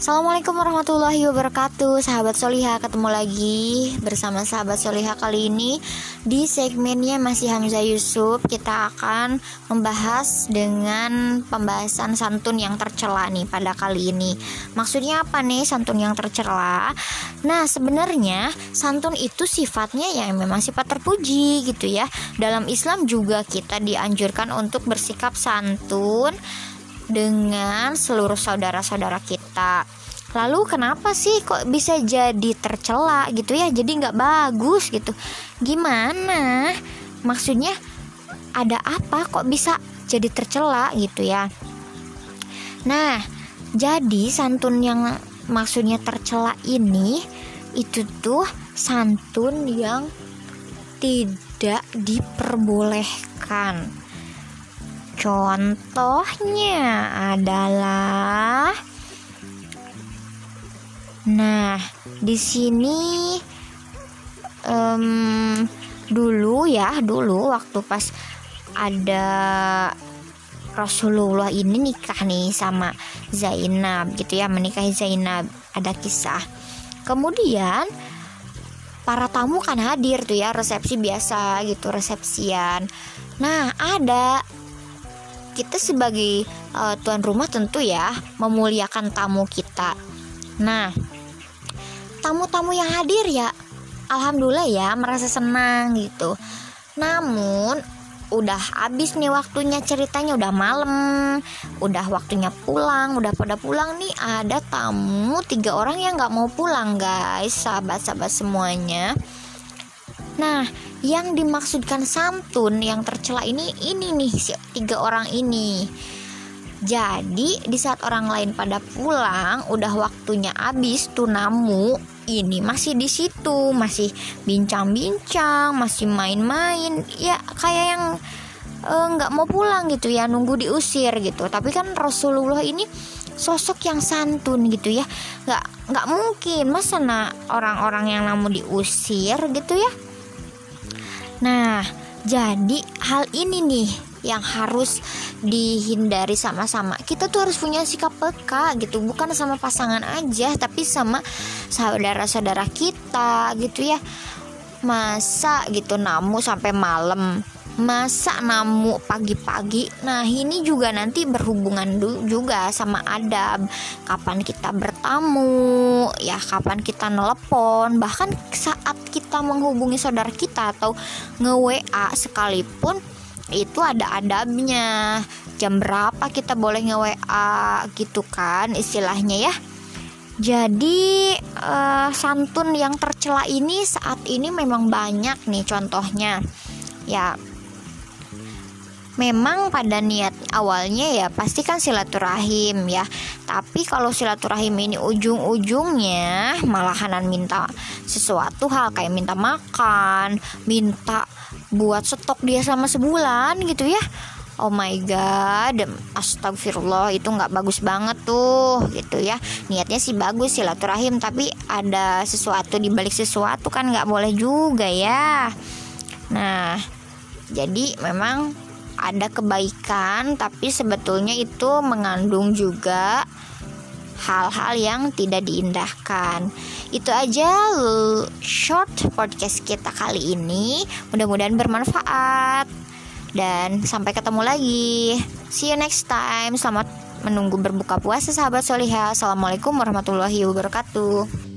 Assalamualaikum warahmatullahi wabarakatuh Sahabat Soliha ketemu lagi bersama sahabat Soliha kali ini Di segmennya masih Hamzah Yusuf Kita akan membahas dengan pembahasan santun yang tercela nih pada kali ini Maksudnya apa nih santun yang tercela? Nah sebenarnya santun itu sifatnya ya memang sifat terpuji gitu ya Dalam Islam juga kita dianjurkan untuk bersikap santun dengan seluruh saudara-saudara kita. Lalu kenapa sih kok bisa jadi tercela gitu ya? Jadi nggak bagus gitu. Gimana? Maksudnya ada apa kok bisa jadi tercela gitu ya? Nah, jadi santun yang maksudnya tercela ini itu tuh santun yang tidak diperbolehkan Contohnya adalah Nah, di sini um, dulu ya, dulu waktu pas ada Rasulullah ini nikah nih sama Zainab gitu ya, menikahi Zainab. Ada kisah. Kemudian para tamu kan hadir tuh ya, resepsi biasa gitu, resepsian. Nah, ada kita sebagai uh, tuan rumah tentu ya memuliakan tamu kita. Nah, tamu-tamu yang hadir ya, alhamdulillah ya merasa senang gitu. Namun udah habis nih waktunya ceritanya udah malam udah waktunya pulang udah pada pulang nih ada tamu tiga orang yang nggak mau pulang guys sahabat-sahabat semuanya. Nah yang dimaksudkan santun yang tercela ini ini nih si tiga orang ini jadi di saat orang lain pada pulang udah waktunya habis tuh namu ini masih di situ masih bincang-bincang masih main-main. Ya kayak yang eh, nggak e, mau pulang gitu ya nunggu diusir gitu. Tapi kan Rasulullah ini sosok yang santun gitu ya. Nggak nggak mungkin. Masa nah orang-orang yang namu diusir gitu ya? Nah, jadi hal ini nih yang harus dihindari sama-sama. Kita tuh harus punya sikap peka gitu, bukan sama pasangan aja, tapi sama saudara-saudara kita gitu ya. Masa gitu namu sampai malam masa namu pagi-pagi nah ini juga nanti berhubungan juga sama adab kapan kita bertamu ya kapan kita nelpon bahkan saat kita menghubungi saudara kita atau nge WA sekalipun itu ada adabnya. Jam berapa kita boleh nge WA gitu kan istilahnya ya. Jadi uh, santun yang tercela ini saat ini memang banyak nih contohnya. Ya memang pada niat awalnya ya pasti kan silaturahim ya tapi kalau silaturahim ini ujung-ujungnya malahanan minta sesuatu hal kayak minta makan minta buat stok dia sama sebulan gitu ya Oh my god, astagfirullah itu nggak bagus banget tuh gitu ya. Niatnya sih bagus silaturahim, tapi ada sesuatu di balik sesuatu kan nggak boleh juga ya. Nah, jadi memang ada kebaikan tapi sebetulnya itu mengandung juga hal-hal yang tidak diindahkan. Itu aja short podcast kita kali ini. Mudah-mudahan bermanfaat. Dan sampai ketemu lagi. See you next time. Selamat menunggu berbuka puasa sahabat solihah. Assalamualaikum warahmatullahi wabarakatuh.